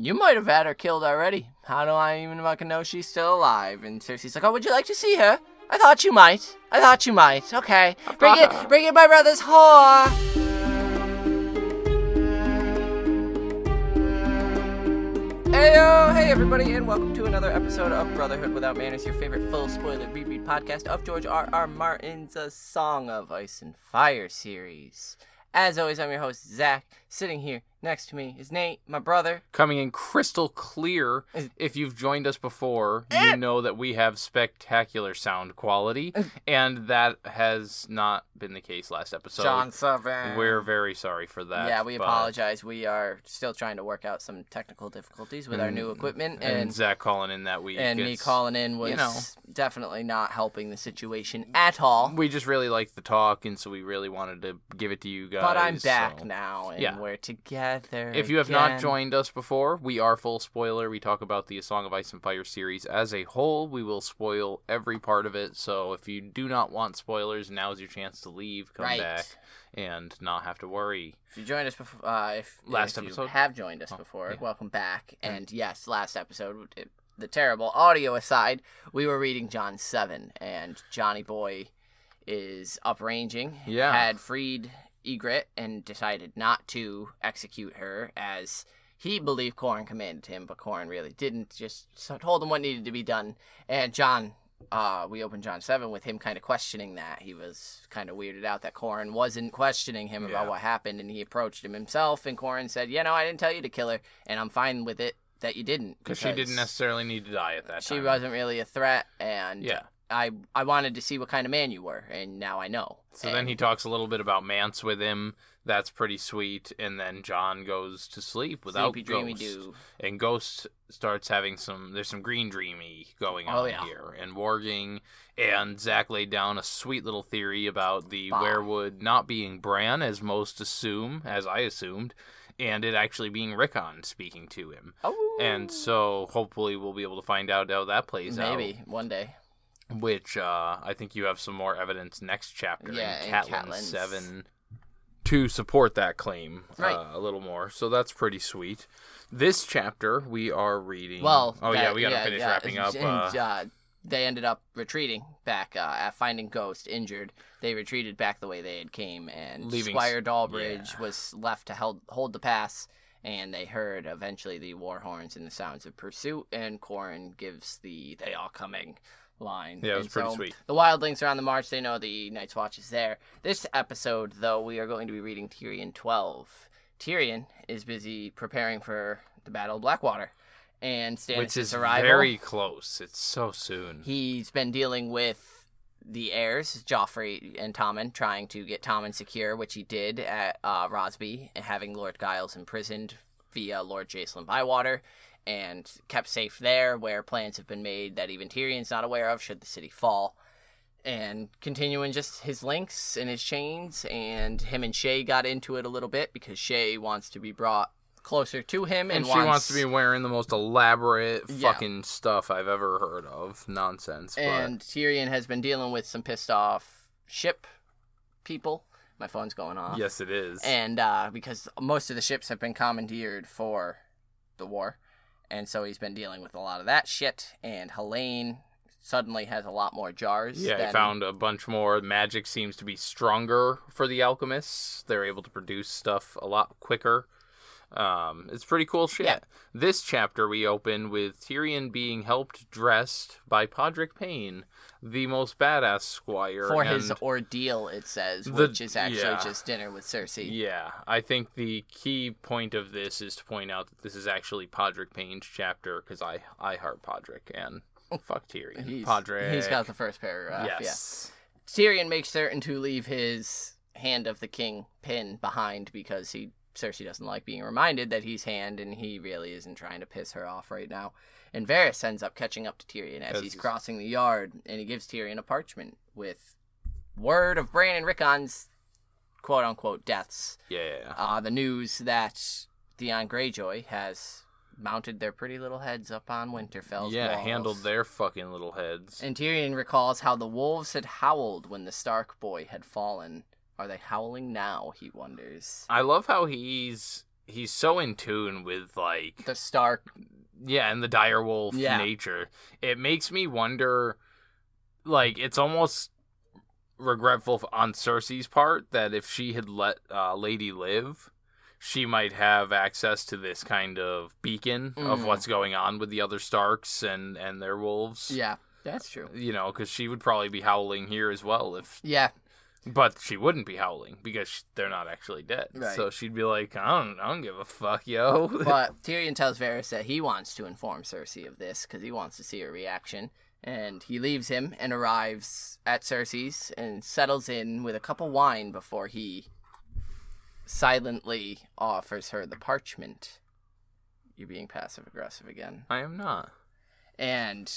You might have had her killed already. How do I even fucking know she's still alive? And Cersei's like, Oh, would you like to see her? I thought you might. I thought you might. Okay. Bring it bring it my brother's whore. Heyo, hey everybody, and welcome to another episode of Brotherhood Without Manners, your favorite full spoiler reread podcast of George R. R. Martin's A Song of Ice and Fire series. As always, I'm your host, Zach. Sitting here next to me is Nate, my brother. coming in crystal clear. If you've joined us before, you eh! know that we have spectacular sound quality, eh! and that has not been the case last episode. Jon Seven. We're very sorry for that. yeah, we but- apologize. We are still trying to work out some technical difficulties with our mm, new equipment, And, and Zach calling in that week. and me it's- calling in was you know. definitely not helping the situation at all. We just really like the talk, and so we really wanted to give it to you guys. But I'm back so- now, and Yeah. we're together. If you have again. not joined us before, we are full spoiler. We talk about the Song of Ice and Fire series as a whole. We will spoil every part of it. So if you do not want spoilers, now is your chance to leave, come Right. back, and not have to worry. If you joined us before, uh, if Last if episode? have joined us Oh, before, yeah. welcome back. And yes, last episode, it- the terrible audio aside, we were reading Jon Seven, and Johnny Boy is upranging. Yeah. had freed Ygritte and decided not to execute her as he believed Qhorin commanded him, but Qhorin really didn't. Just told him what needed to be done. And Jon, uh, we opened Jon 7 with him kind of questioning that. He was kind of weirded out that Qhorin wasn't questioning him about what happened, and he approached him himself. And Qhorin said, You know, I didn't tell you to kill her, and I'm fine with it that you didn't. Because she didn't necessarily need to die at that She time. She wasn't really a threat, and Yeah. I, I wanted to see what kind of man you were, and now I know. So then he talks a little bit about Mance with him. That's pretty sweet. And then Jon goes to sleep without Sleepy, dreamy Ghost. do. And Ghost starts having some. There's some green dreamy going Oh, on yeah. here, and warging. And Zach laid down a sweet little theory about the Bah. weirwood not being Bran, as most assume, as I assumed, and it actually being Rickon speaking to him. Oh, And so hopefully we'll be able to find out how that plays out. maybe one day. Which uh, I think you have some more evidence next chapter Yeah, in in Catelyn 7 to support that claim Right. uh, a little more. So that's pretty sweet. This chapter we are reading. Well, oh yeah, we gotta finish yeah, wrapping up. and, Uh, uh, they ended up retreating back uh, at finding Ghost injured. They retreated back the way they had came, and Leaving Squire Dalbridge yeah. was left to held, hold the pass. And they heard eventually the war horns and the sounds of pursuit, and Qhorin gives the "they all coming" line. Yeah, it was And pretty so sweet. The wildlings are on the march. They know the Night's Watch is there. This episode, though, we are going to be reading Tyrion 12. Tyrion is busy preparing for the Battle of Blackwater and Stannis' which is arrival. very close. It's so soon. He's been dealing with the heirs, Joffrey and Tommen, trying to get Tommen secure, which he did at uh, Rosby, and having Lord Gyles imprisoned via Lord Jacelyn Bywater, and kept safe there, where plans have been made that even Tyrion's not aware of should the city fall. And continuing just his links and his chains, and him and Shae got into it a little bit because Shae wants to be brought closer to him, and, and she wants to be wearing the most elaborate Yeah. fucking stuff I've ever heard of. Nonsense. But And Tyrion has been dealing with some pissed off ship people. My phone's going off. yes, it is. And uh, because most of the ships have been commandeered for the war. And so he's been dealing with a lot of that shit. And Hallyne suddenly has a lot more jars. Yeah, I than- found a bunch more. Magic seems to be stronger for the alchemists. They're able to produce stuff a lot quicker. Um, it's pretty cool shit. Yeah. This chapter we open with Tyrion being helped dressed by Podrick Payne, the most badass squire. For his ordeal, it says, The- which is actually yeah. just dinner with Cersei. Yeah, I think the key point of this is to point out that this is actually Podrick Payne's chapter because I I heart Podrick and oh, fuck Tyrion. He's, Podrick. he's got the first paragraph. Yeah. yes. Tyrion makes certain to leave his hand of the king pin behind because he Cersei doesn't like being reminded that he's hand and he really isn't trying to piss her off right now. And Varys ends up catching up to Tyrion as he's- crossing the yard and he gives Tyrion a parchment with word of Bran and Rickon's quote unquote deaths. Yeah. Uh, the news that Theon Greyjoy has mounted their pretty little heads up on Winterfell's yeah, walls. handled their fucking little heads. And Tyrion recalls how the wolves had howled when the Stark boy had fallen. Are they howling now? He wonders. I love how he's he's so in tune with like The Stark. yeah, and the direwolf Yeah. nature. It makes me wonder like it's almost regretful on Cersei's part that if she had let uh, Lady live, she might have access to this kind of beacon of Mm. what's going on with the other Starks and and their wolves. Yeah, that's true. You know, because she would probably be howling here as well if Yeah, but she wouldn't be howling because they're not actually dead. Right. So she'd be like, I don't, I don't give a fuck, yo. but Tyrion tells Varys that he wants to inform Cersei of this because he wants to see her reaction. And he leaves him and arrives at Cersei's and settles in with a cup of wine before he silently offers her the parchment. You're being passive aggressive again. I am not. And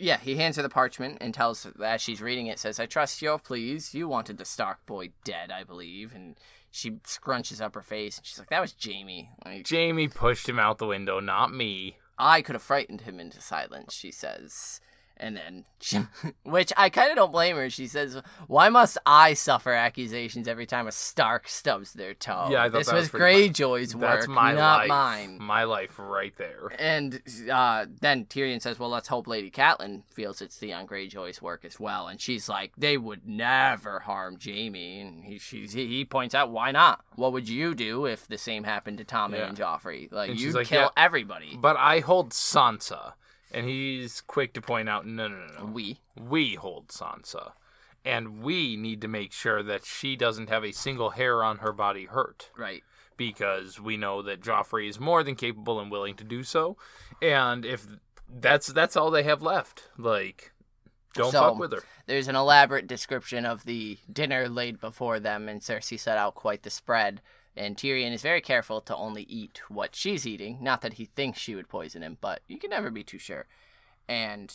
yeah, he hands her the parchment and tells her as she's reading it, says, I trust you're pleased. You wanted the Stark boy dead, I believe. And she scrunches up her face and she's like, That was Jaime. Like, Jaime pushed him out the window, not me. I could have frightened him into silence, she says. And then, she, which I kind of don't blame her. She says, "Why must I suffer accusations every time a Stark stubs their toe? Yeah, I thought this that was, was Greyjoy's work, That's my not life. mine." My life right there. And uh, then Tyrion says, "Well, let's hope Lady Catelyn feels it's Theon Greyjoy's work as well." And she's like, "They would never harm Jaime." And he he he points out, "Why not? What would you do if the same happened to Tommen Yeah. and Joffrey? Like And you'd like, kill "Yeah, everybody." But I hold Sansa. And he's quick to point out, no, no, no, no. we We hold Sansa. And we need to make sure that she doesn't have a single hair on her body hurt. right. because we know that Joffrey is more than capable and willing to do so. And if that's that's all they have left, like don't So- fuck with her. There's an elaborate description of the dinner laid before them, and Cersei set out quite the spread. And Tyrion is very careful to only eat what she's eating. Not that he thinks she would poison him, but you can never be too sure. And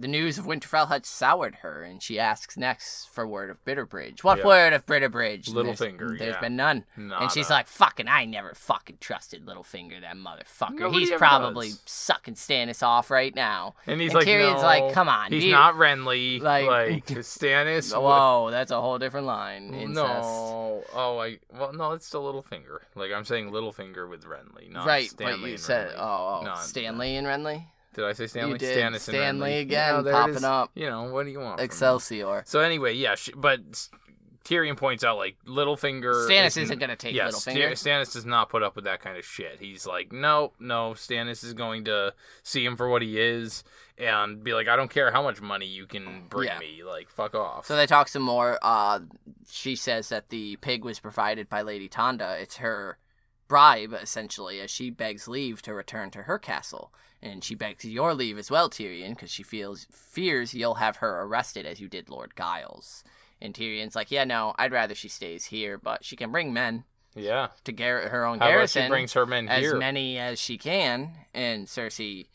the news of Winterfell had soured her, and she asks next for word of Bitterbridge. What Yeah. word of Bitterbridge? And there's- Littlefinger, There's yeah. been none. and she's Nada. like, fucking, I never fucking trusted Littlefinger, that motherfucker. Nobody He's probably does." sucking Stannis off right now. and he's and like, Tyrion's no, like, "Come on, he's dude." not Renly, Like- like, Stannis. Whoa, that's a whole different line. Incest. No, oh, I well, no, it's still Littlefinger. Like I'm saying, Littlefinger with Renly, not right, Stanley but you said, Renly. oh, oh No, Stanley and Renly? Did I say Stanley? did. Stannis and Stanley Renly. again, there it popping up. You know what do you want? Excelsior. So anyway, yeah, she, but Tyrion points out like Littlefinger. Stannis isn't- isn't going to take yeah, Littlefinger. Stan- Stannis does not put up with that kind of shit. He's like, no, no. Stannis is going to see him for what he is and be like, I don't care how much money you can bring Yeah. me. Like, fuck off. So they talk some more. Uh, she says that the pig was provided by Lady Tanda. It's her bribe, essentially, as she begs leave to return to her castle. And she begs your leave as well, Tyrion, because she feels fears you'll have her arrested as you did Lord Gyles. And Tyrion's like, yeah, no, I'd rather she stays here, but she can bring men yeah. to gar- her own How about garrison. she brings her men as here? many as she can. And Cersei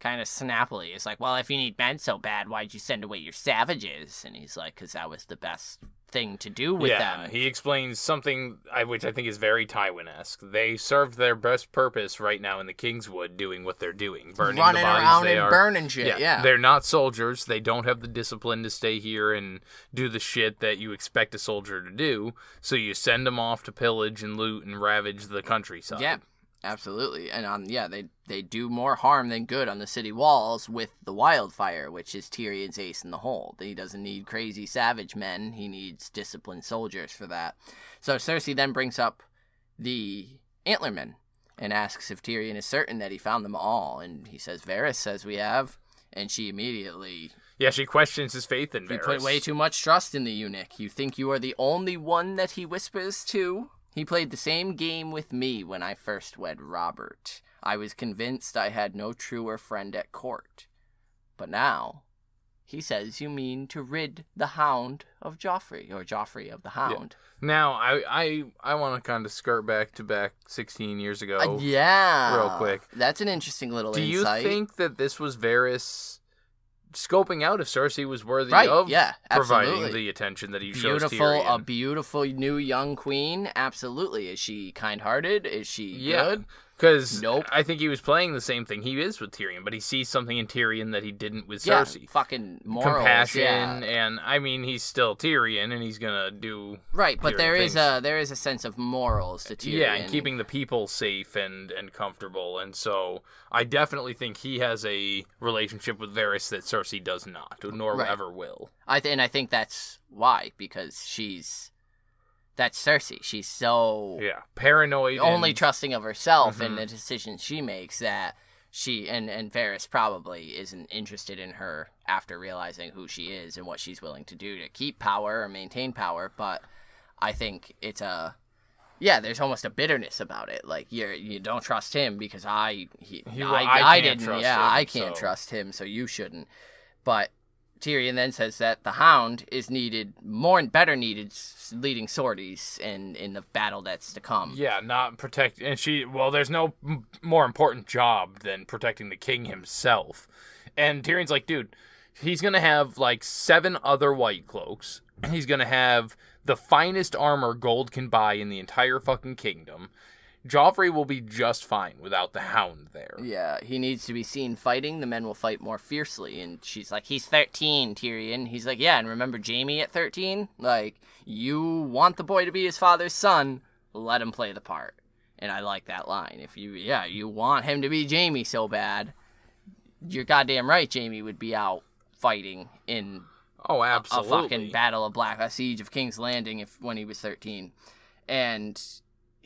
kind of snappily is like, Well, if you need men so bad, why'd you send away your savages? And he's like, Because that was the best thing to do with yeah, them. he explains something I, which I think is very Tywin-esque. They served their best purpose right now in the Kingswood, doing what they're doing, burning Running the bodies. around they and are, burning shit. Yeah. they're not soldiers. They don't have the discipline to stay here and do the shit that you expect a soldier to do. So you send them off to pillage and loot and ravage the countryside. Yeah, absolutely. And on yeah, they they do more harm than good on the city walls with the wildfire, which is Tyrion's ace in the hole. He doesn't need crazy savage men; he needs disciplined soldiers for that. So Cersei then brings up the Antlermen and asks if Tyrion is certain that he found them all, and he says Varys says we have. And she immediately Yeah, she questions his faith in you Varys. put way too much trust in the eunuch. You think you are the only one that he whispers to? He played the same game with me when I first wed Robert. I was convinced I had no truer friend at court. But now, he says you mean to rid the hound of Joffrey, or Joffrey of the hound. Now, I I, I want to kind of skirt back to back 16 years ago. Uh, yeah. real quick. That's an interesting little Do you think that this was Varys scoping out if Cersei was worthy Right, of yeah, providing the attention that he shows beautiful a beautiful new young queen. Absolutely. Is she kind-hearted? Is she Yeah. good Because Nope. I think he was playing the same thing he is with Tyrion, but he sees something in Tyrion that he didn't with Yeah, Cersei. fucking morals. Compassion, yeah. and I mean, he's still Tyrion, and he's gonna do Right, but Tyrion there is a there is a sense of morals to Tyrion. Yeah, and keeping the people safe and and comfortable, and so I definitely think he has a relationship with Varys that Cersei does not, nor Right. ever will. I th- and I think that's why because she's that's Cersei. She's so Yeah, paranoid. only and, trusting of herself and Mhm. the decisions she makes that she and and Varys probably isn't interested in her after realizing who she is and what she's willing to do to keep power or maintain power. But I think it's a yeah, there's almost a bitterness about it. Like you're you don't trust him because I he, He- I, I, I didn't trust yeah him, I can't so- trust him so you shouldn't. But Tyrion then says that the Hound is needed more and better needed leading sorties in in the battle that's to come. Yeah, not protect. And she, well, there's no m- more important job than protecting the king himself. And Tyrion's like, dude, he's gonna have like seven other white cloaks. He's gonna have the finest armor gold can buy in the entire fucking kingdom. Joffrey will be just fine without the hound there. Yeah, he needs to be seen fighting. The men will fight more fiercely. And she's like, he's 13, Tyrion. He's like, yeah, and remember Jaime at 13? Like, you want the boy to be his father's son, let him play the part. And I like that line. If you, yeah, you want him to be Jaime so bad, you're goddamn right Jaime would be out fighting in Oh, absolutely. a absolutely. fucking battle of Black, a siege of King's Landing if when he was 13. And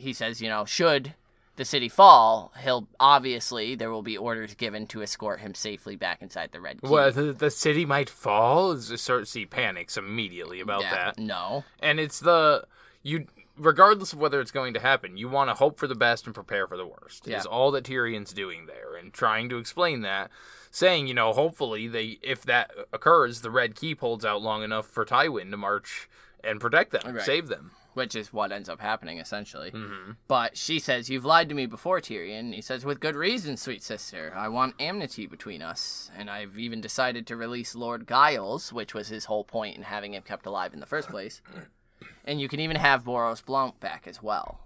he says, you know, should the city fall, he'll obviously there will be orders given to escort him safely back inside the Red Keep. Well, the, the city might fall. Cersei panics immediately about Yeah, that. No. and it's the you regardless of whether it's going to happen you want to hope for the best and prepare for the worst Yeah. is all that tyrion's doing there and trying to explain that saying you know hopefully they if that occurs the red keep holds out long enough for tywin to march and protect them Right. save them Which is what ends up happening essentially. hmm But she says, You've lied to me before, Tyrion. He says, With good reason, sweet sister. I want amity between us. And I've even decided to release Lord Gyles, which was his whole point in having him kept alive in the first place. And you can even have Boros Blount back as well.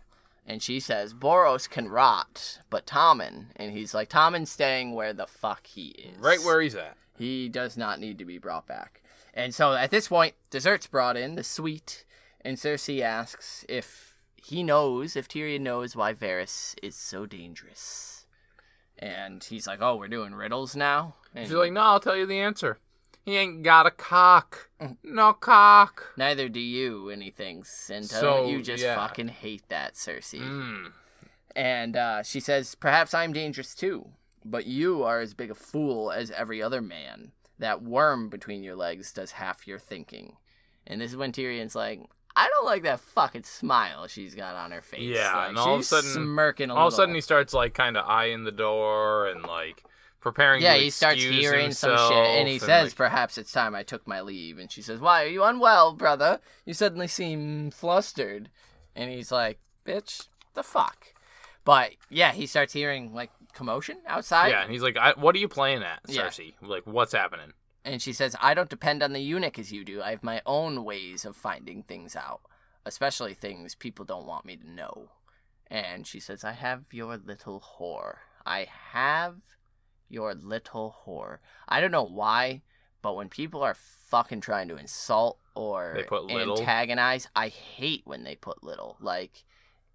And she says, Boros can rot, but Tommen. And he's like, Tommen's staying where the fuck he is. right where he's at He does not need to be brought back. And so at this point, dessert's brought in, the sweet, and Cersei asks if he knows, if Tyrion knows why Varys is so dangerous. And he's like, "Oh, we're doing riddles now." And she's like no i'll tell you the answer he ain't got a cock Mm. no cock neither do you. anything, and So, you just yeah. fucking hate that, Cersei? mm. And uh, she says, Perhaps I'm dangerous too, but you are as big a fool as every other man. That worm between your legs does half your thinking. And this is when Tyrion's like, I don't like that fucking smile she's got on her face. Yeah, Like, and all of a sudden- smirking a all of a sudden he starts like kind of eyeing the door and like preparing yeah, to he starts hearing some shit, and he and, says, like, "Perhaps it's time I took my leave." And she says, "Why are you unwell, brother? You suddenly seem flustered." And he's like, "Bitch, the fuck." But yeah, he starts hearing like commotion outside. yeah, and he's like, I, "What are you playing at, Yeah. Cersei? Like, what's happening?" And she says, I don't depend on the eunuch as you do. I have my own ways of finding things out, especially things people don't want me to know. And she says, I have your little whore. I have your little whore. I don't know why, but when people are fucking trying to insult or They put little? antagonize, I hate when they put little. Like,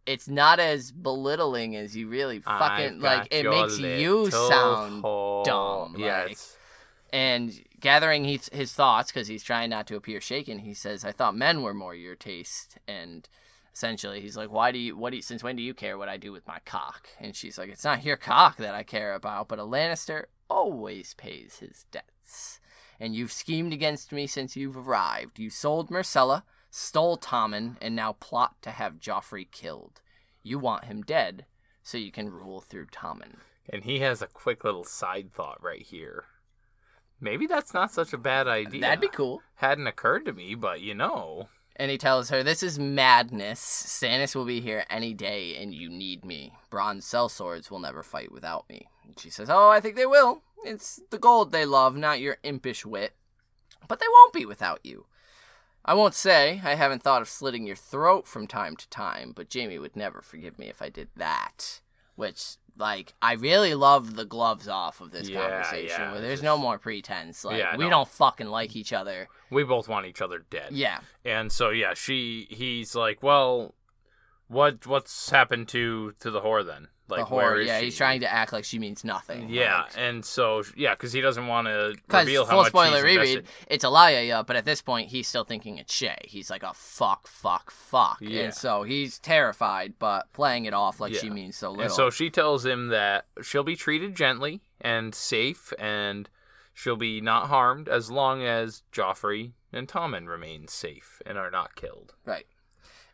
it's not as belittling as you really fucking like. It makes you sound hole. dumb, Yes. like- and gathering his, his thoughts because he's trying not to appear shaken he says i thought men were more your taste. And essentially he's like why do you what do you, since when do you care what i do with my cock? And she's like it's not your cock that i care about but a lannister always pays his debts. And you've schemed against me since you've arrived. You sold Myrcella, stole tommen and now plot to have joffrey killed. You want him dead so you can rule through tommen. And he has a quick little side thought right here. Maybe that's not such a bad idea. that'd be cool Hadn't occurred to me, but you know, And he tells her, This is madness. Stannis will be here any day, and you need me. Bronn's sellswords will never fight without me. And she says, Oh, I think they will. It's the gold they love, not your impish wit. But they won't be without you. I won't say I haven't thought of slitting your throat from time to time, but Jaime would never forgive me if I did that. Which Like I really love the gloves off of this Yeah, conversation yeah, where there's just- no more pretense. Like Yeah, we no. don't fucking like each other. We both want each other dead. Yeah. And so yeah, she he's like, well, what what's happened to to the whore then? Like the where whore. is Yeah, she? he's trying to act like she means nothing. Yeah, and so yeah, because he doesn't want to reveal how full much spoiler he's reread, it's Alaya, yeah, but at this point he's still thinking it's Shae. He's like, oh fuck, fuck, fuck, Yeah. and so he's terrified, but playing it off like she means so little. And so she tells him that she'll be treated gently and safe, and she'll be not harmed as long as Joffrey and Tommen remain safe and are not killed. Right.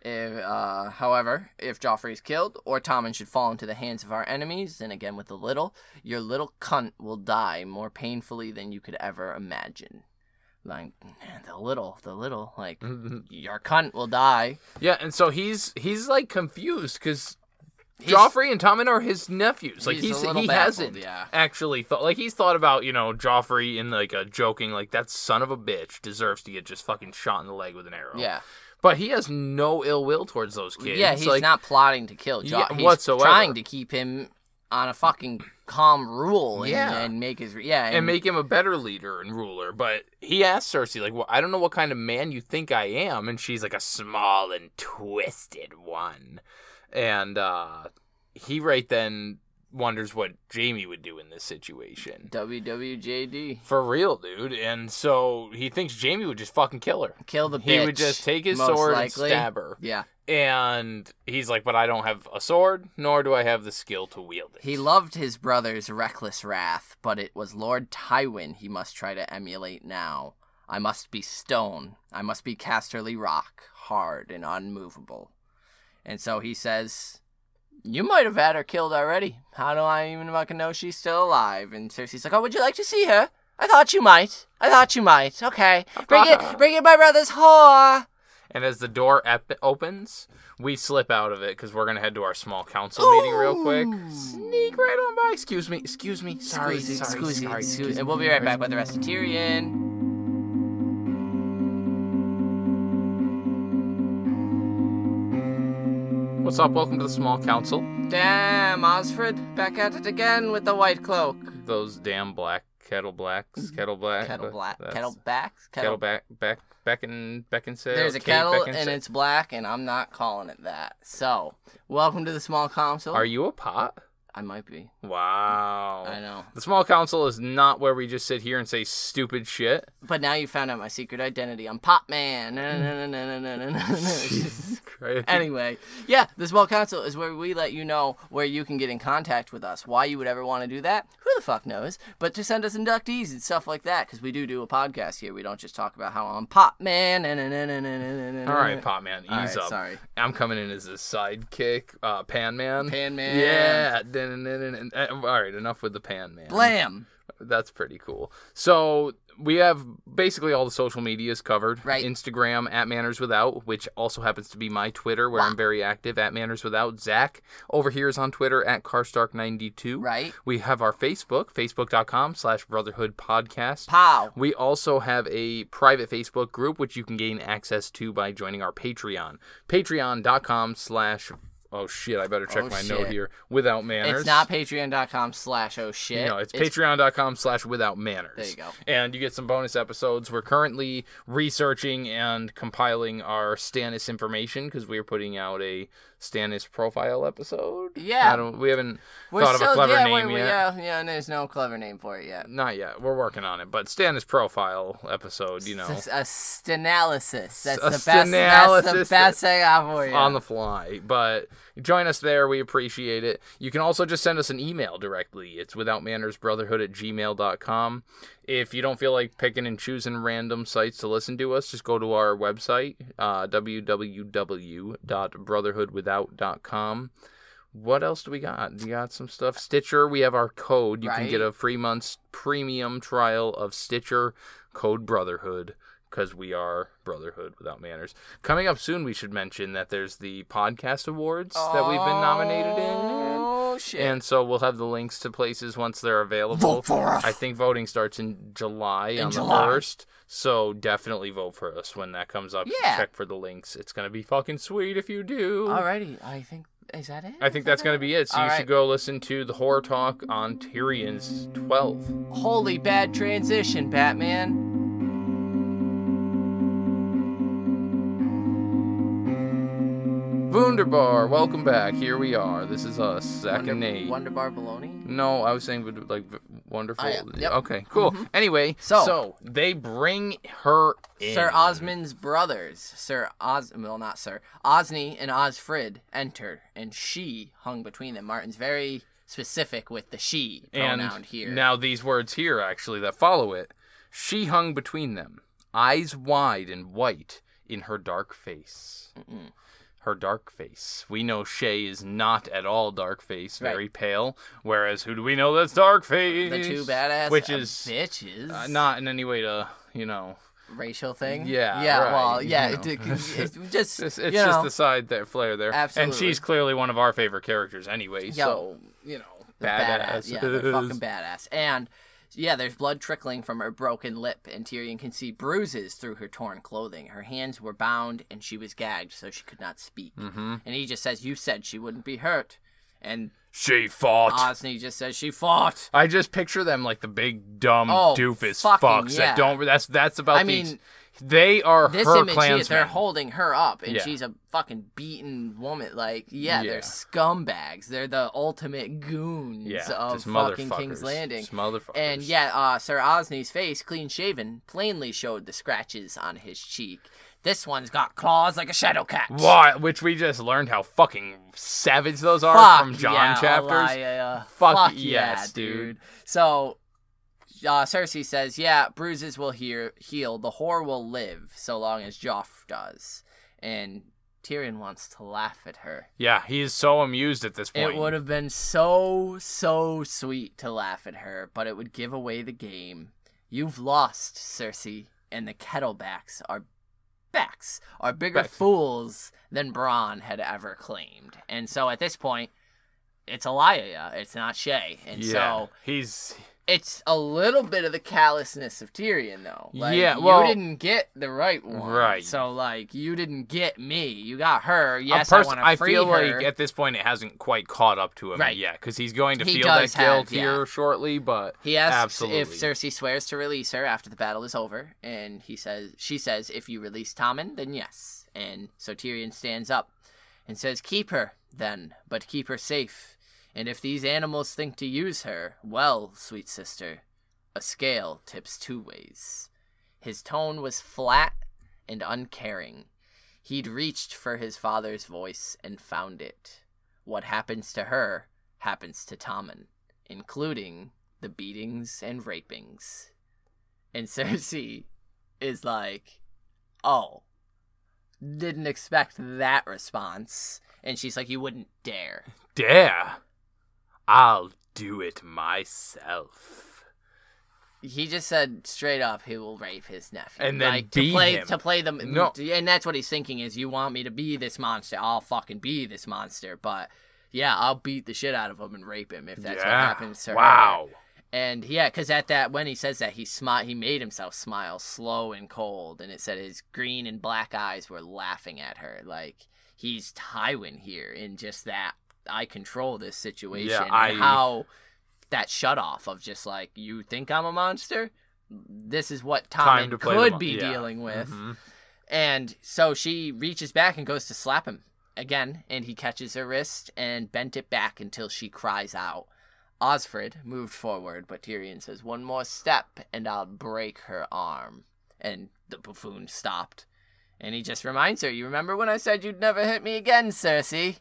If, uh, however, if Joffrey is killed, or Tommen should fall into the hands of our enemies, then again with the little, your little cunt will die more painfully than you could ever imagine. Like, the little, the little, like, your cunt will die. Yeah, and so he's he's like confused because Joffrey and Tommen are his nephews. Like He's he's, he baffled, hasn't yeah. actually thought like he's thought about you know Joffrey in like a joking like that son of a bitch deserves to get just fucking shot in the leg with an arrow. Yeah. But he has no ill will towards those kids. yeah, he's like, not plotting to kill jo- Yeah, he's whatsoever. trying to keep him on a fucking calm rule and, Yeah. and make his yeah and make him a better leader and ruler. But he asked Cersei, like, well, I don't know what kind of man you think I am. And she's like, a small and twisted one. And uh, he right then wonders what Jaime would do in this situation. WWJD For real, dude. And so he thinks Jaime would just fucking kill her. kill the bitch. He would just take his sword likely. and stab her. Yeah. And he's like, but I don't have a sword, nor do I have the skill to wield it. He loved his brother's reckless wrath, but it was Lord Tywin he must try to emulate now. I must be stone. I must be Casterly rock, hard and unmovable. And so he says, You might have had her killed already. How do I even fucking know she's still alive? And Cersei's like, Oh, would you like to see her? I thought you might. I thought you might. Okay. Bring it bring it my brother's whore. And as the door ep- opens, we slip out of it because we're gonna head to our small council meeting real quick. Sneak right on by. Excuse me. Excuse me. Sorry. Sorry. excuse me, sorry. excuse me. And we'll be right back with the rest of Tyrion. What's up? Welcome to the small council. Damn, Osfryd, back at it again with the white cloak. Those damn black kettle blacks. Kettle black. Mm-hmm. Kettle black, that's- kettle backs, Kettle back. Back. Beckon. Beckinsale. There's a Kate kettle Beckinsale. and it's black, and I'm not calling it that. So, welcome to the small council. Are you a pot? I might be. Wow. I know. The small council is not where we just sit here and say stupid shit. But now you found out my secret identity. I'm Pop Man. anyway, yeah, the small council is where we let you know where you can get in contact with us. Why you would ever want to do that, who the fuck knows? But to send us inductees and stuff like that, because we do do a podcast here. We don't just talk about how I'm Pop Man. All right, Pop Man, ease right, up. Sorry, I'm coming in as a sidekick, uh, Pan Man. Pan Man. Yeah. All right, enough with the Pan Man. Blam. That's pretty cool. So we have basically all the social medias covered. Right. Instagram at Manners Without, which also happens to be my Twitter, where Wow. I'm very active at Manners Without. Zach over here is on Twitter at Karstark92. Right. We have our Facebook, facebook.com slash Brotherhood Podcast. Pow. We also have a private Facebook group which you can gain access to by joining our Patreon. Patreon.com slash oh shit, I better check Oh, my shit. note here. Without manners. It's not patreon.com slash oh shit. No, it's, patreon.com slash without manners. There you go. And you get some bonus episodes. We're currently researching and compiling our Stannis information because we are putting out a Stannis profile episode. Yeah. I don't, we haven't We're thought still, of a clever yeah, name yet. Yeah, yeah, and there's no clever name for it yet. Not yet. We're working on it. But Stannis profile episode, you know. It's a stanalysis. That's A the best. That's the best thing I got for you. on the fly. But join us there. We appreciate it. You can also just send us an email directly. It's withoutmannersbrotherhood at gmail.com. If you don't feel like picking and choosing random sites to listen to us, just go to our website, uh, www.brotherhoodwithout.com. What else do we got? You got some stuff. Stitcher, we have our code. You can get a free month's premium trial of Stitcher, code Brotherhood, because we are Brotherhood without manners. Coming up soon, we should mention that there's the podcast awards that we've been nominated in. Oh shit! And so we'll have the links to places once they're available. Vote for us. I think voting starts in July In on July. the first. So definitely vote for us when that comes up. Yeah. Check for the links. It's gonna be fucking sweet if you do. Alrighty, I think is that it? I think that's going to be it. So All you right. should go listen to the horror talk on Tyrion's 12. Holy bad transition, Batman. Wunderbar, welcome back. Here we are. This is us, Zach Wonder, and Nate. Wonderbar baloney. No, I was saying like wonderful. Yeah. Yep. Mm-hmm. Okay, cool. Anyway, So- so, they bring her in. Sir Osmond's brothers, Sir Os, well not Sir Osney and Osfryd enter, and she hung between them. Martin's very specific with the she and here. now these words here actually that follow it. She hung between them, eyes wide and white in her dark face. Her dark face. We know Shae is not at all dark face, Right. very pale. Whereas who do we know that's dark face? the two badass which uh, is bitches, uh, not in any way to you know. racial thing. Yeah, yeah. right, Well, you yeah. know. It, it, it's just It's, you it's just know, the side that flair there, Absolutely. and she's clearly one of our favorite characters anyway. Yo. So you know, the badass. Yeah, fucking badass. And yeah, there's blood trickling from her broken lip, and Tyrion can see bruises through her torn clothing. Her hands were bound, and she was gagged, so she could not speak. hmm And he just says, "You said she wouldn't be hurt," and She fought. Osney just says she fought. I just picture them like the big dumb Oh, doofus fucking fucks yeah. that don't. That's that's about. I the- mean, they are This her image clansmen. they're holding her up, and Yeah. she's a fucking beaten woman. Like, yeah, Yeah. they're scumbags. They're the ultimate goons yeah, of fucking. King's Landing. And yeah, uh, Sir Osney's face, clean shaven, plainly showed the scratches on his cheek. This one's got claws like a shadow cat. What? Which we just learned how fucking savage those are Fuck from Jon yeah, chapters. Fuck Fuck yes, yeah, dude. So, uh, Cersei says, "Yeah, bruises will hear, heal. The whore will live, so long as Joffre does." And Tyrion wants to laugh at her. Yeah, he is so amused at this point. It would have been so so sweet to laugh at her, but it would give away the game. You've lost, Cersei, and the Kettlebacks are backs are bigger fools than Bronn had ever claimed. And so at this point, it's Elia, it's not Shae. And yeah, so he's it's a little bit of the callousness of Tyrion, though. Like, Yeah, well- you didn't get the right one, Right. So like, you didn't get me. You got her. Yes, I want to free feel her. like at this point it hasn't quite caught up to him Right. yet because he's going to He feel that guilt here shortly. But He asks Absolutely. if Cersei swears to release her after the battle is over, and he says she says if you release Tommen, then yes. And so Tyrion stands up and says, "Keep her then, but keep her safe. And if these animals think to use her, well, sweet sister, a scale tips two ways." His tone was flat and uncaring. He'd reached for his father's voice and found it. What happens to her happens to Tommen, including the beatings and rapings. And Cersei is like, oh, didn't expect that response. And she's like, you wouldn't dare. dare, I'll do it myself. He just said straight up he will rape his nephew. And then like, to play him. to play them. No. and that's what he's thinking is you want me to be this monster. I'll fucking be this monster. But yeah, I'll beat the shit out of him and rape him if that's what happens to her. Wow. And yeah, because at that when he says that he smile, he made himself smile slow and cold, and it said his green and black eyes were laughing at her, like he's Tywin here in just that I control this situation. Yeah, and I- how that shut off of just like you think I'm a monster. This is what Time Tommen to could be yeah. dealing with. Mhm. And so she reaches back and goes to slap him again, and he catches her wrist and bent it back until she cries out. Osfryd moved forward, but Tyrion says, One more step and I'll break her arm. And the buffoon stopped. And he just reminds her, You remember when I said you'd never hit me again, Cersei?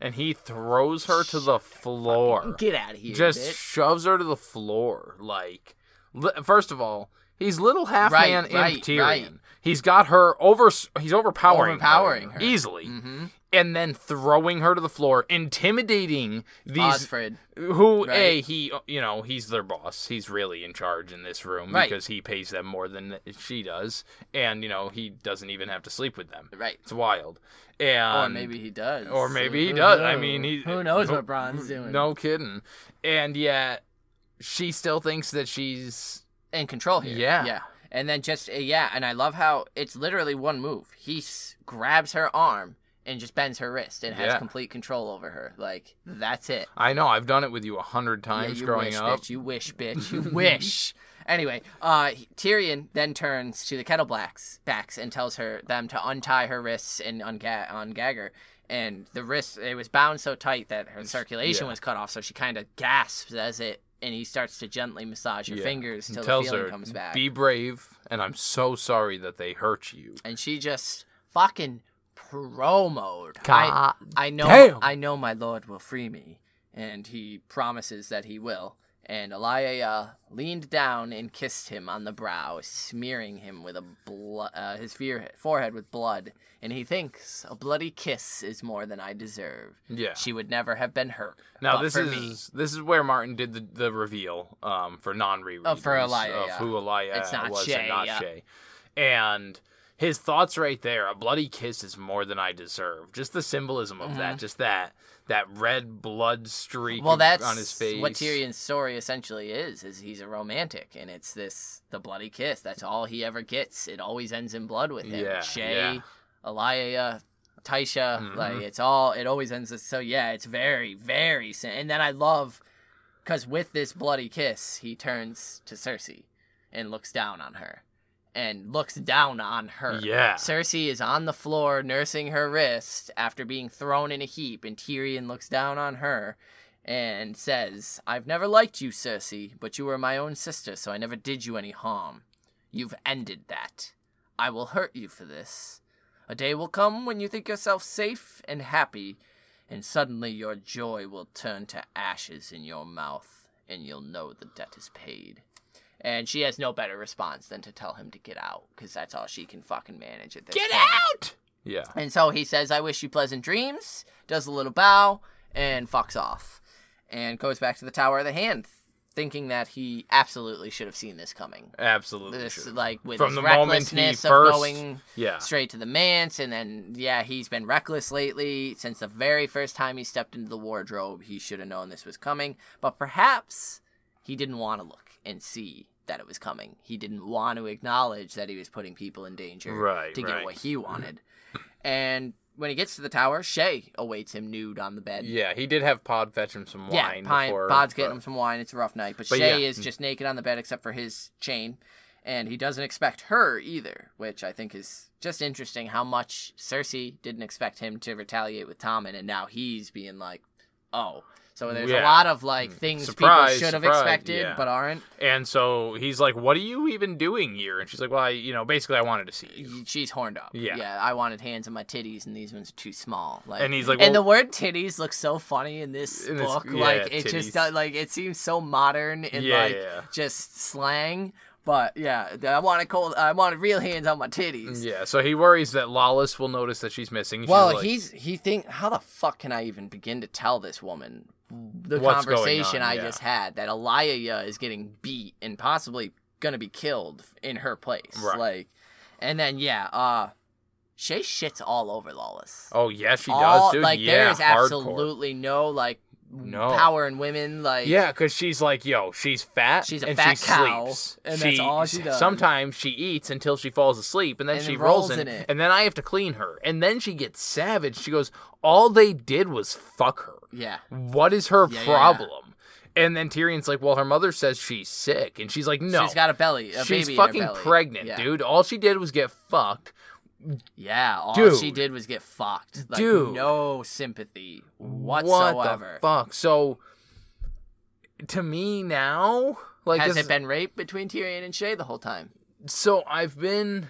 And he throws her to the floor. Get out of here. just bitch. shoves her to the floor. Like, first of all, he's little half Right, man right, Tyrion. right. He's got her over. He's overpowering, Overpowering her. easily, Mm-hmm. And then throwing her to the floor, intimidating these. Osfryd. Who Right. a he you know he's their boss. He's really in charge in this room Right. because he pays them more than she does, and you know he doesn't even have to sleep with them. Right. It's wild. And or maybe he does. or maybe he does. I mean, he Who knows who- what Bronn's doing? No kidding. And yet, she still thinks that she's in control here. Yeah. yeah. And then just yeah, and I love how it's literally one move. He s- grabs her arm and just bends her wrist and has Yeah. complete control over her. Like that's it. I know. I've done it with you a hundred Yeah, times you growing wish, up. bitch. You wish, bitch. You wish. Anyway, uh, Tyrion then turns to the Kettle Blacks backs and tells her them to untie her wrists and unga- ungag her. And the wrist it was bound so tight that her circulation yeah. was cut off, so she kind of gasps as it. And he starts to gently massage her Yeah. fingers He till the feeling her, comes back. "Be brave," and I'm so sorry that they hurt you. and she just fucking pro mode. I, I know damn. I know my lord will free me, and he promises that he will. And Eliah leaned down and kissed him on the brow, smearing him with a blo- uh, his fear- forehead with blood. And he thinks a bloody kiss is more than I deserve. Yeah. She would never have been hurt. Now this is me. this is where Martin did the, the reveal um, for non rereaders Oh, for Elijah, of yeah. who not was and not yeah. Shae, and his thoughts right there. A bloody kiss is more than I deserve. Just the symbolism of that, just that that red blood streak Mm-hmm. well, that's on his face. what Tyrion's story essentially is. Is he's a romantic, and it's this the bloody kiss. That's all he ever gets. It always ends in blood with him. Yeah, Shae, yeah. Tysha, Mhm. like it's all. It always ends. With, so yeah, it's very, very. And then I love because with this bloody kiss, he turns to Cersei and looks down on her, and looks down on her. Yeah. Cersei is on the floor nursing her wrist after being thrown in a heap, and Tyrion looks down on her and says, I've never liked you, Cersei, but you were my own sister, so I never did you any harm. You've ended that. I will hurt you for this. A day will come when you think yourself safe and happy, and suddenly your joy will turn to ashes in your mouth, and you'll know the debt is paid. And she has no better response than to tell him to get out, because that's all she can fucking manage at this Get point. out! Yeah. And so he says, I wish you pleasant dreams, does a little bow, and fucks off. And goes back to the Tower of the Hand, thinking that he absolutely should have seen this coming. Absolutely. This, should. like, with From his the moment he recklessness first- of going yeah. straight to the manse, and then, yeah, he's been reckless lately. Since the very first time he stepped into the wardrobe, he should have known this was coming. But perhaps he didn't want to look and see that it was coming. He didn't want to acknowledge that he was putting people in danger Right, to get right. what he mm-hmm. wanted. and when he gets to the tower, Shae awaits him nude on the bed. Yeah, he did have Pod fetch him some Yeah, wine Pine, before. Pod's getting him some wine. It's a rough night, but, But Shae yeah. is mm. just naked on the bed except for his chain, and he doesn't expect her either, which I think is just interesting. How much Cersei didn't expect him to retaliate with Tommen, and now he's being like, "Oh." So there's a lot of like mm. things Surprise, people should have expected yeah. but aren't. And so he's like, "What are you even doing here?" And she's like, "Well, I, you know, basically, I wanted to see you." She's horned up. Yeah. yeah. I wanted hands on my titties, and these ones are too small. Like, And he's like, and the word titties looks so funny in this In this- book. yeah, like, it titties. just does, like it seems so modern and Yeah, like yeah. just slang. But yeah, I wanted cold. I wanted real hands on my titties. Yeah, so he worries that Lollys will notice that she's missing. She's Well, like, he's he think how the fuck can I even begin to tell this woman the What's conversation on, I yeah. just had that Elia is getting beat and possibly gonna be killed in her place. Right. Like, and then yeah, uh, Shae shits all over Lollys. "Oh yeah, she all, does, dude. Like yeah, there is hardcore. absolutely no like No. power in women. Like Yeah, because she's like, yo, she's fat. She's a and fat she cow, sleeps. and that's all she does. Sometimes she eats until she falls asleep, and then And she rolls, rolls in, in it. and then I have to clean her, and then she gets savage. She goes, "All they did was fuck her. yeah. What is her Yeah, yeah, yeah. problem?" And then Tyrion's like, "Well, her mother says she's sick," and she's like, "No, She's got a belly. A she's baby in her fucking belly. pregnant, yeah. dude. All she did was get fucked." Yeah, all Dude. she did was get fucked. Like, Dude. no sympathy whatsoever. What the fuck? So, to me now, like, Has it been rape between Tyrion and Shay the whole time? so I've been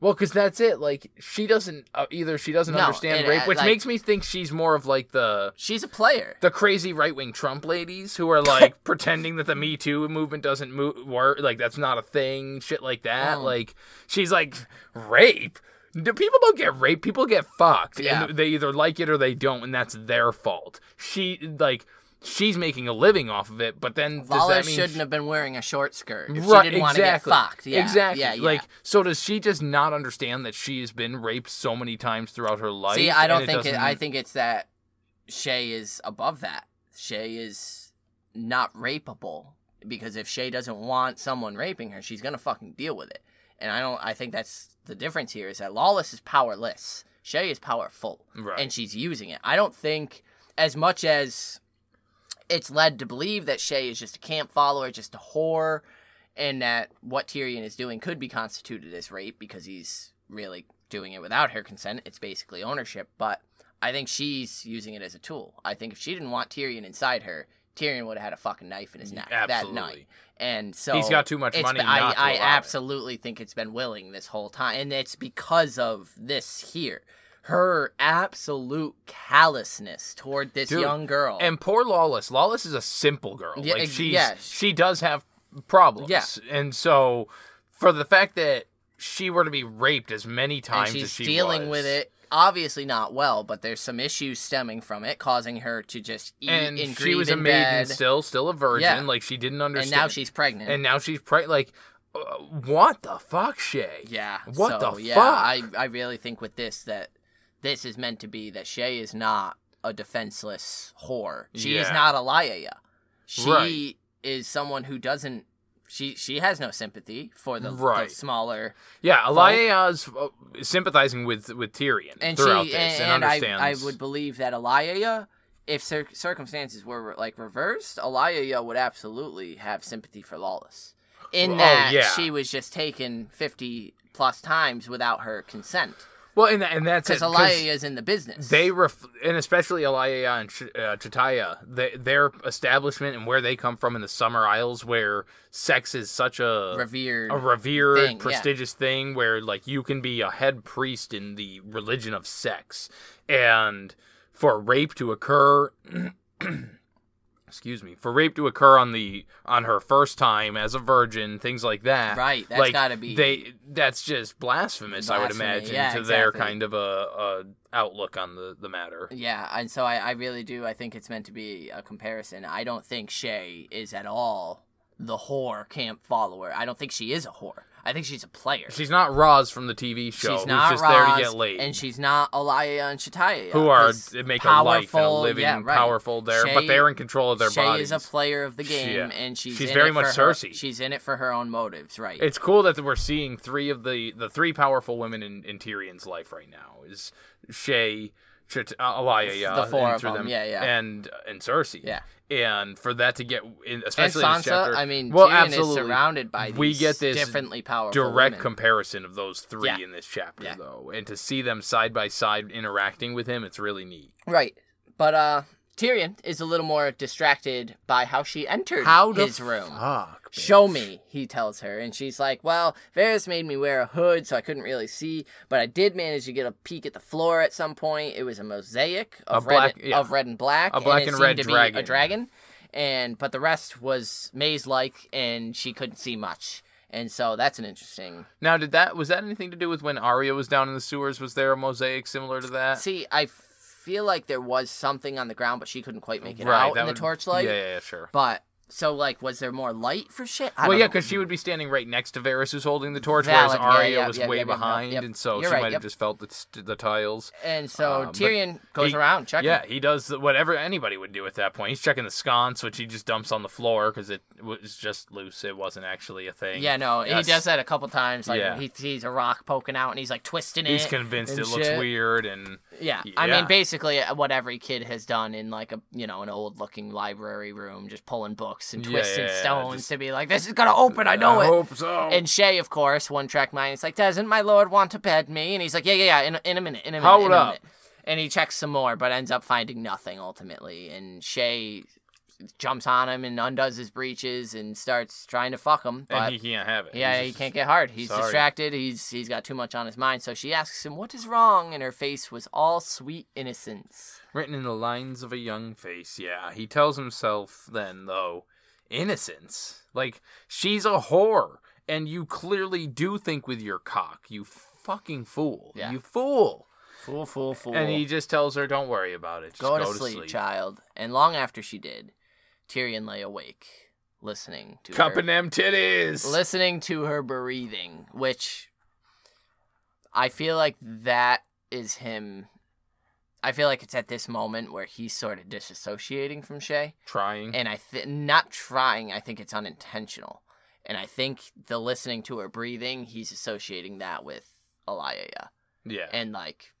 well because that's it like she doesn't uh, either she doesn't No, understand rape uh, which like- makes me think she's more of like the She's a player. the crazy right-wing trump ladies who are like pretending that the me too movement doesn't move work like that's not a thing shit like that Oh. like she's like rape Do people don't get raped people get fucked Yeah. and they either like it or they don't and that's their fault she like she's making a living off of it but then does Lawler that mean shouldn't have been wearing a short skirt if right, she didn't exactly. want to get fucked. Yeah, exactly. Yeah, yeah. Like, so does she just not understand that she has been raped so many times throughout her life? See, I don't think it. I think it's that Shae is above that. Shae is not rapeable because if Shae doesn't want someone raping her, she's gonna fucking deal with it. And I don't. I think that's the difference here is that Lollys is powerless. Shae is powerful, Right. and she's using it. I don't think as much as it's led to believe that Shae is just a camp follower, just a whore, and that what Tyrion is doing could be constituted as rape because he's really doing it without her consent. It's basically ownership, but I think she's using it as a tool. I think if she didn't want Tyrion inside her, Tyrion would have had a fucking knife in his neck that Absolutely. night. And so He's got too much money been- not I, I allow it. absolutely think it's been willing this whole time, and it's because of this here. Her absolute callousness toward this Dude, young girl. And poor Lollys. Lollys is a simple girl. Yeah, like she's yeah. she does have problems. Yeah. And so for the fact that she were to be raped as many and times she's as she dealing was, with it. Obviously not well, but there's some issues stemming from it, causing her to just eat and and she was a maiden bed. still, still a virgin. Yeah. Like she didn't and understand. now she's pregnant. and now she's pregnant. like, uh, what the fuck, Shae? Yeah. What so, the yeah, fuck? I, I really think with this that this is meant to be that Shae is not a defenseless whore. She is not a Laia. She Right. is someone who doesn't she she has no sympathy for the, the smaller Yeah, Elia's uh, sympathizing with with Tyrion and throughout she this and, and, I, understands. I would believe that Elia, if cir- circumstances were like reversed, Elia would absolutely have sympathy for Lollys. In Oh, that yeah. she was just taken fifty plus times without her consent, well, and, and that's because 'cause Elia is in the business. They ref- and especially Elia and Ch- uh, Chataya, they, their establishment and where they come from in the Summer Isles, where sex is such a revered. a revered, thing, yeah. prestigious thing, where like you can be a head priest in the religion of sex, and for rape to occur. excuse me for rape to occur on the on her first time as a virgin things like that Right, that's like, gotta be- they that's just blasphemous i would imagine yeah, to their kind of a, a outlook on the the matter yeah, and so I, I really do. I think it's meant to be a comparison. I don't think Shae is at all the whore camp follower. I don't think she is a whore. I think she's a player. she's not Roz from the tv show she's who's not just there to Roz, get laid and she's not Elia and Chataya, who are they make a life and a powerful- living yeah, right. powerful there but they're in control of their Shae bodies is a player of the game, Yeah. and she's She's very much for her- Cersei. She's in it for her own motives, right? It's cool that we're seeing three of the the three powerful women in, in Tyrion's life right now is Shae, Chit- uh, Elia, yeah, The four of through them, yeah, yeah. and and Cersei, Yeah. And for that to get in, especially in Sansa, this chapter, I mean, well, Tyrion absolutely, surrounded by these we get this differently powerful direct women. comparison of those three Yeah. in this chapter Yeah. though, and to see them side by side interacting with him, it's really neat. Right. But uh Tyrion is a little more distracted by how she entered his room. Fuck, Show me, he tells her, and she's like, "Well, Varys made me wear a hood, so I couldn't really see, but I did manage to get a peek at the floor at some point. It was a mosaic of A black- red yeah. of red and black, A black and, and seemed red to be dragon. a dragon, and but the rest was maze-like, and she couldn't see much." And so that's an interesting. Now, did that was that anything to do with when Arya was down in the sewers? Was there a mosaic similar to that? See, I feel like there was something on the ground, but she couldn't quite make it right, out in would- the torchlight. Yeah, yeah, yeah, sure. But so like, was there more light for shit? I well, yeah, because she would be standing right next to Varys, who's holding the torch, Valid, whereas Arya yeah, was yeah, way yeah, yeah, behind, yep. and so You're she right, might yep. have just felt the, the tiles. And so but Tyrion goes he- around checking. Yeah, he does whatever anybody would do at that point. He's checking the sconce, which he just dumps on the floor because it was just loose. It wasn't actually a thing. Yeah, no, Yes. he does that a couple times. Like Yeah. he sees a rock poking out and he's like twisting it. He's convinced it looks weird, and Yeah. I mean, basically uh, what every kid has done in like a you know an old looking library room, just pulling books and twisting yeah, yeah, stones just- to be like, this is gonna open. I know I it. hope so. And Shae, of course, one track mind. It's like, doesn't my lord want to bed me? And he's like, yeah, yeah, yeah. In, a- in a minute. In a minute. Hold in a up. minute. And he checks some more, but ends up finding nothing ultimately. And Shae jumps on him and undoes his breeches and starts trying to fuck him. But and he can't have it. yeah, he can't get hard. He's Sorry. distracted. He's he's got too much on his mind. So she asks him, "What is wrong?" And her face was all sweet innocence. Written in the lines of a young face. Yeah, he tells himself then though, innocence. Like she's a whore, and you clearly do think with your cock. You fucking fool. Yeah. You fool. Fool, fool, fool. And he just tells her, "Don't worry about it. Just go, to, sleep, child. And long after she did, Tyrion lay awake, listening to Cupping her, them titties. listening to her breathing, which I feel like that is him. I feel like it's at this moment where he's sort of disassociating from Shae. Trying. and I think not trying. I think it's unintentional, and I think the listening to her breathing, he's associating that with Elia, yeah. and like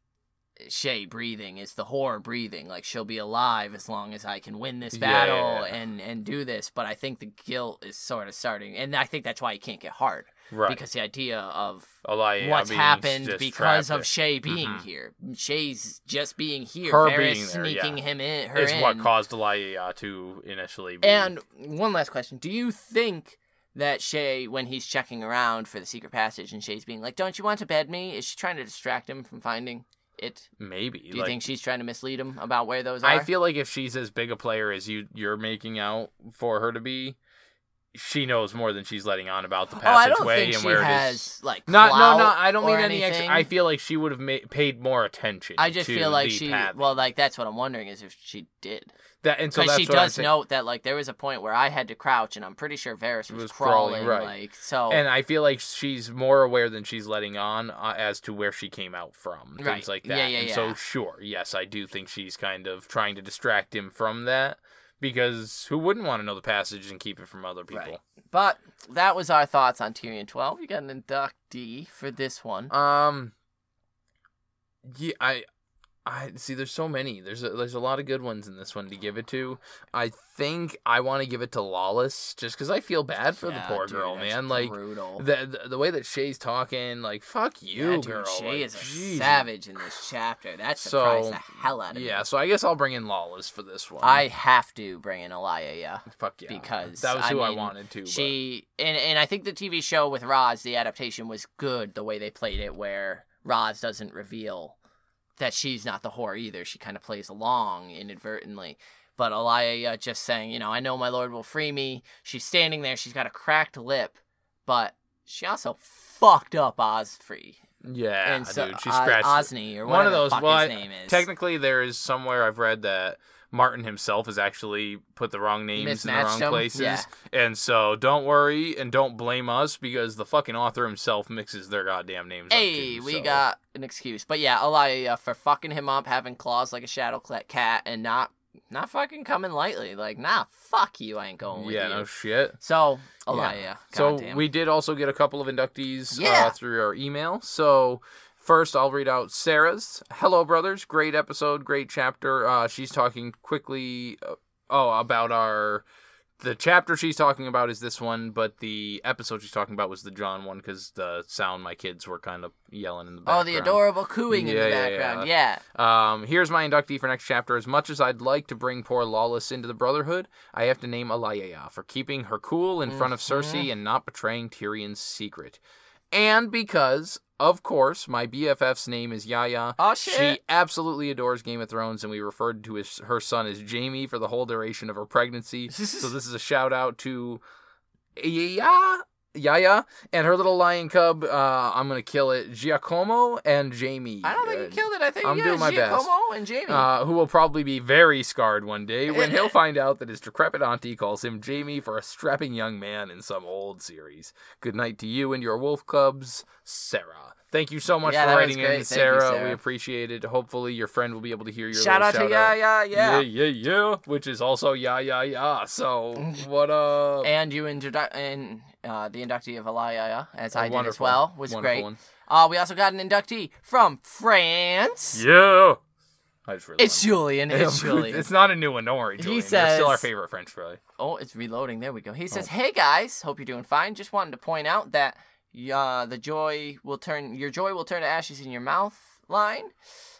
Shae breathing is the horror breathing. Like she'll be alive as long as I can win this battle yeah. and and do this. But I think the guilt is sort of starting, and I think that's why he can't get hard right. because the idea of Elia what's happened because of Shae being Mhm. here. Shae's just being here. Her Varys being there, sneaking yeah. him in. Her is in. what caused Elia to initially be. And one last question: Do you think that Shae, when he's checking around for the secret passage, and Shae's being like, "Don't you want to bed me?" Is she trying to distract him from finding it? maybe. Do you like, think she's trying to mislead him about where those are? I feel like if she's as big a player as you you're making out for her to be, she knows more than she's letting on about the oh, passageway think and where it has is. like Not no no. I don't mean any. Ex- I feel like she would have ma- paid more attention. I just feel like she. path. Well, like that's what I'm wondering is if she did, that and so that's she does note that like there was a point where I had to crouch, and I'm pretty sure Varys was, Was crawling, crawling, right. like so. And I feel like she's more aware than she's letting on uh, as to where she came out from, things Right. like Yeah, that. yeah, and yeah. so, sure, yes, I do think she's kind of trying to distract him from that because who wouldn't want to know the passage and keep it from other people? Right. But that was our thoughts on Tyrion 12. You got an inductee for this one. Um, yeah, I, I see. There's so many. There's a, there's a lot of good ones in this one to give it to. I think I want to give it to Lollys just because I feel bad for Yeah, the poor dude, girl, man. Like brutal. the, the the way that Shae's talking, like fuck you, yeah, dude, girl. Shae like, is a Jesus. savage in this chapter. That So, surprised the hell out of me. Yeah, so I guess I'll bring in Lollys for this one. I have to bring in Elia, yeah. fuck yeah because, that was I who I mean, wanted to. but- She and and I think the TV show with Roz, the adaptation was good the way they played it, where Roz doesn't reveal that she's not the whore either. She kind of plays along inadvertently. But Elia just saying, you know, I know my lord will free me. She's standing there. She's got a cracked lip, but she also fucked up Osfryd yeah, and so dude, she Oz- scratched Osney or one of those. well, his I- name is. technically, there is somewhere I've read that Martin himself has actually put the wrong names in the wrong them? places, Yeah. and so don't worry and don't blame us because the fucking author himself mixes their goddamn names. Hey, too, we so. got an excuse. But yeah, Elia for fucking him up, having claws like a shadow cat, and not not fucking coming lightly. Like, nah, fuck you, I ain't going with yeah, you. no shit. so, Yeah. Elia, So goddamn. we did also get a couple of inductees Yeah. uh, through our email. So first, I'll read out Sarah's. Hello, brothers. Great episode. Great chapter. Uh, she's talking quickly. Uh, oh, about our. The chapter she's talking about is this one, but the episode she's talking about was the Jon one because the sound my kids were kind of yelling in the background. Oh, the adorable cooing in Yeah, the yeah, background. Yeah. Um, here's my inductee for next chapter. As much as I'd like to bring poor Lollys into the Brotherhood, I have to name Alaya for keeping her cool in front of Mhm. Cersei and not betraying Tyrion's secret. And because, of course, my BFF's name is Yaya. Oh shit! She absolutely adores Game of Thrones, and we referred to his, her son as Jamie for the whole duration of her pregnancy. so this is a shout out to Yaya, Yaya, and her little lion cub. Uh, I'm gonna kill it, Giacomo and Jamie. I don't think Uh, you killed it. I think I'm yeah, doing my best. Giacomo and Jamie. uh, who will probably be very scarred one day when he'll find out that his decrepit auntie calls him Jamie for a strapping young man in some old series. Good night to you and your wolf cubs, Sarah. Thank you so much Yeah, for writing in, Thank you, Sarah. Sarah. We appreciate it. Hopefully, your friend will be able to hear your shout out little to shout yeah, yeah, yeah. yeah, yeah, yeah, which is also yeah, yeah, yeah. So what up? And you introdu- and uh, the inductee of Elia, as Oh, I did as well, was Wonderful great. one. Uh, we also got an inductee from France. Yeah. I just really It's Julian. It's Julian. It's not a new one. Don't worry, He Julian. They're still our favorite French fry. Oh, it's reloading. There we go. He says, Oh. "Hey guys, hope you're doing fine. Just wanted to point out that uh, the joy will turn your joy will turn to ashes in your mouth." Line.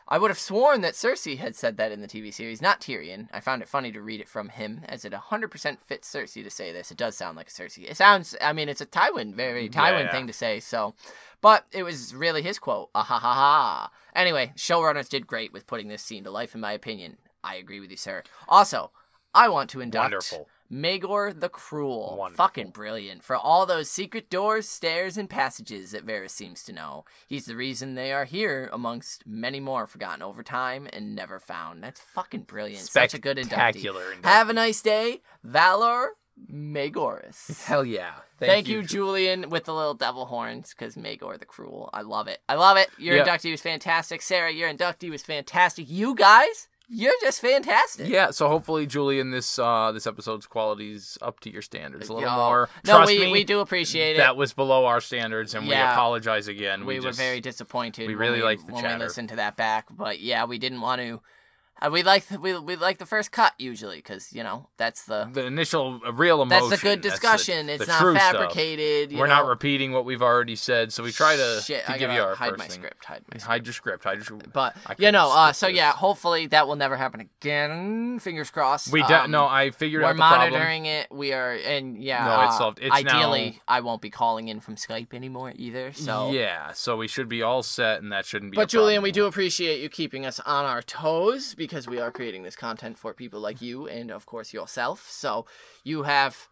I would have sworn that Cersei had said that in the TV series, not Tyrion. I found it funny to read it from him, as it 100% fits Cersei to say this. It does sound like a Cersei. It sounds, I mean, it's a Tywin, very Tywin Yeah. thing to say. So, but it was really his quote. Ah ha ha ha. Anyway, showrunners did great with putting this scene to life, in my opinion. I agree with you, sir. Also, I want to induct Wonderful. Maegor the Cruel. Wonderful. Fucking brilliant. For all those secret doors, stairs, and passages that Varys seems to know. He's the reason they are here, amongst many more forgotten over time and never found. That's fucking brilliant. Such a good inductee. Inductee. Have a nice day. Valar Morghulis. Hell yeah. Thank, you, Julian, with the little devil horns, because Maegor the Cruel. I love it. I love it. Your Yeah. inductee was fantastic. Sarah, your inductee was fantastic. You guys You're just fantastic. Yeah, so hopefully, Julian, this uh this episode's quality's up to your standards a little Yo. more. No, Trust we, me, we do appreciate it. that was below our standards, and we apologize again. we, We, were very disappointed. we when really liked the when chatter. we listened to that back, but yeah, we didn't want to. Uh, we like the, we we like the first cut usually because you know that's the the initial uh, real emotion. that's a good the- discussion. it's the not fabricated. you We're not repeating what we've already said, so we try to, Shit, to give you our hide first my thing. script. Hide my script. Hide your script. Hide your. But I you know, uh, so this. yeah, hopefully that will never happen again. Fingers crossed. We de- Um, no, I figured We're out the problem. monitoring it. We are, and yeah. No, it's uh, solved. It's ideally, now- I won't be calling in from Skype anymore either. So yeah, so we should be all set, and that shouldn't be. a But Julian, problem. we do appreciate you keeping us on our toes because we are creating this content for people like you and of course yourself. So you have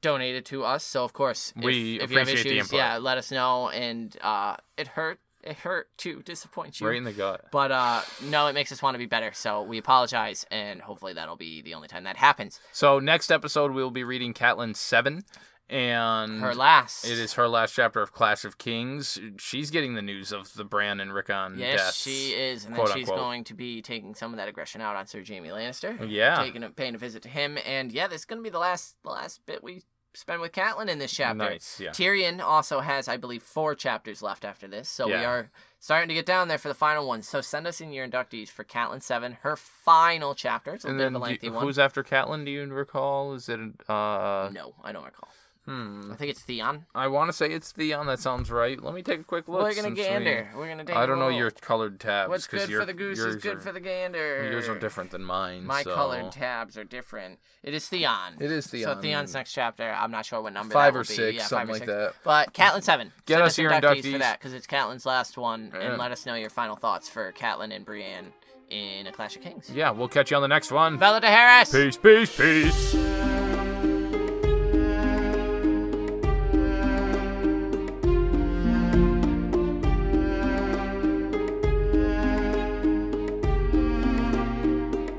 donated to us. So of course, if, We if you have issues, yeah, let us know. And uh, it hurt. It hurt to disappoint you. right in the gut. But uh, no, it makes us want to be better. So we apologize, and hopefully that'll be the only time that happens. So next episode we'll be reading Catelyn seven, and Her last. It is her last chapter of Clash of Kings. She's getting the news of the Bran and Rickon death. Yes, deaths. she is, and then she's unquote. going to be taking some of that aggression out on Sir Jaime Lannister. Yeah. taking a, paying a visit to him, and yeah, this is going to be the last the last bit we spend with Catelyn in this chapter. Nice, yeah. Tyrion also has, I believe, four chapters left after this, so we are starting to get down there for the final one. So send us in your inductees for Catelyn Seven, her final chapter. It's a And bit of a lengthy one. who's after Catelyn? Do you recall? Is it uh? No, I don't recall. Hmm. I think it's Theon. I want to say it's Theon. That sounds right. Let me take a quick look. We're gonna since we- gander. We're gonna. Take I don't know your colored tabs. What's good your- for the goose is good are- for the gander. Yours are different than mine. My so- colored tabs are different. It is Theon. It is Theon. So Theon's next chapter. I'm not sure what number. Five that will or be. six, yeah, something five or like six. that. But Catelyn Seven. Get Send us your inductees for that because it's Catelyn's last one, Yeah. and let us know your final thoughts for Catelyn and Brienne in A Clash of Kings. Yeah, we'll catch you on the next one. Valar Dohaeris. Peace, peace, peace.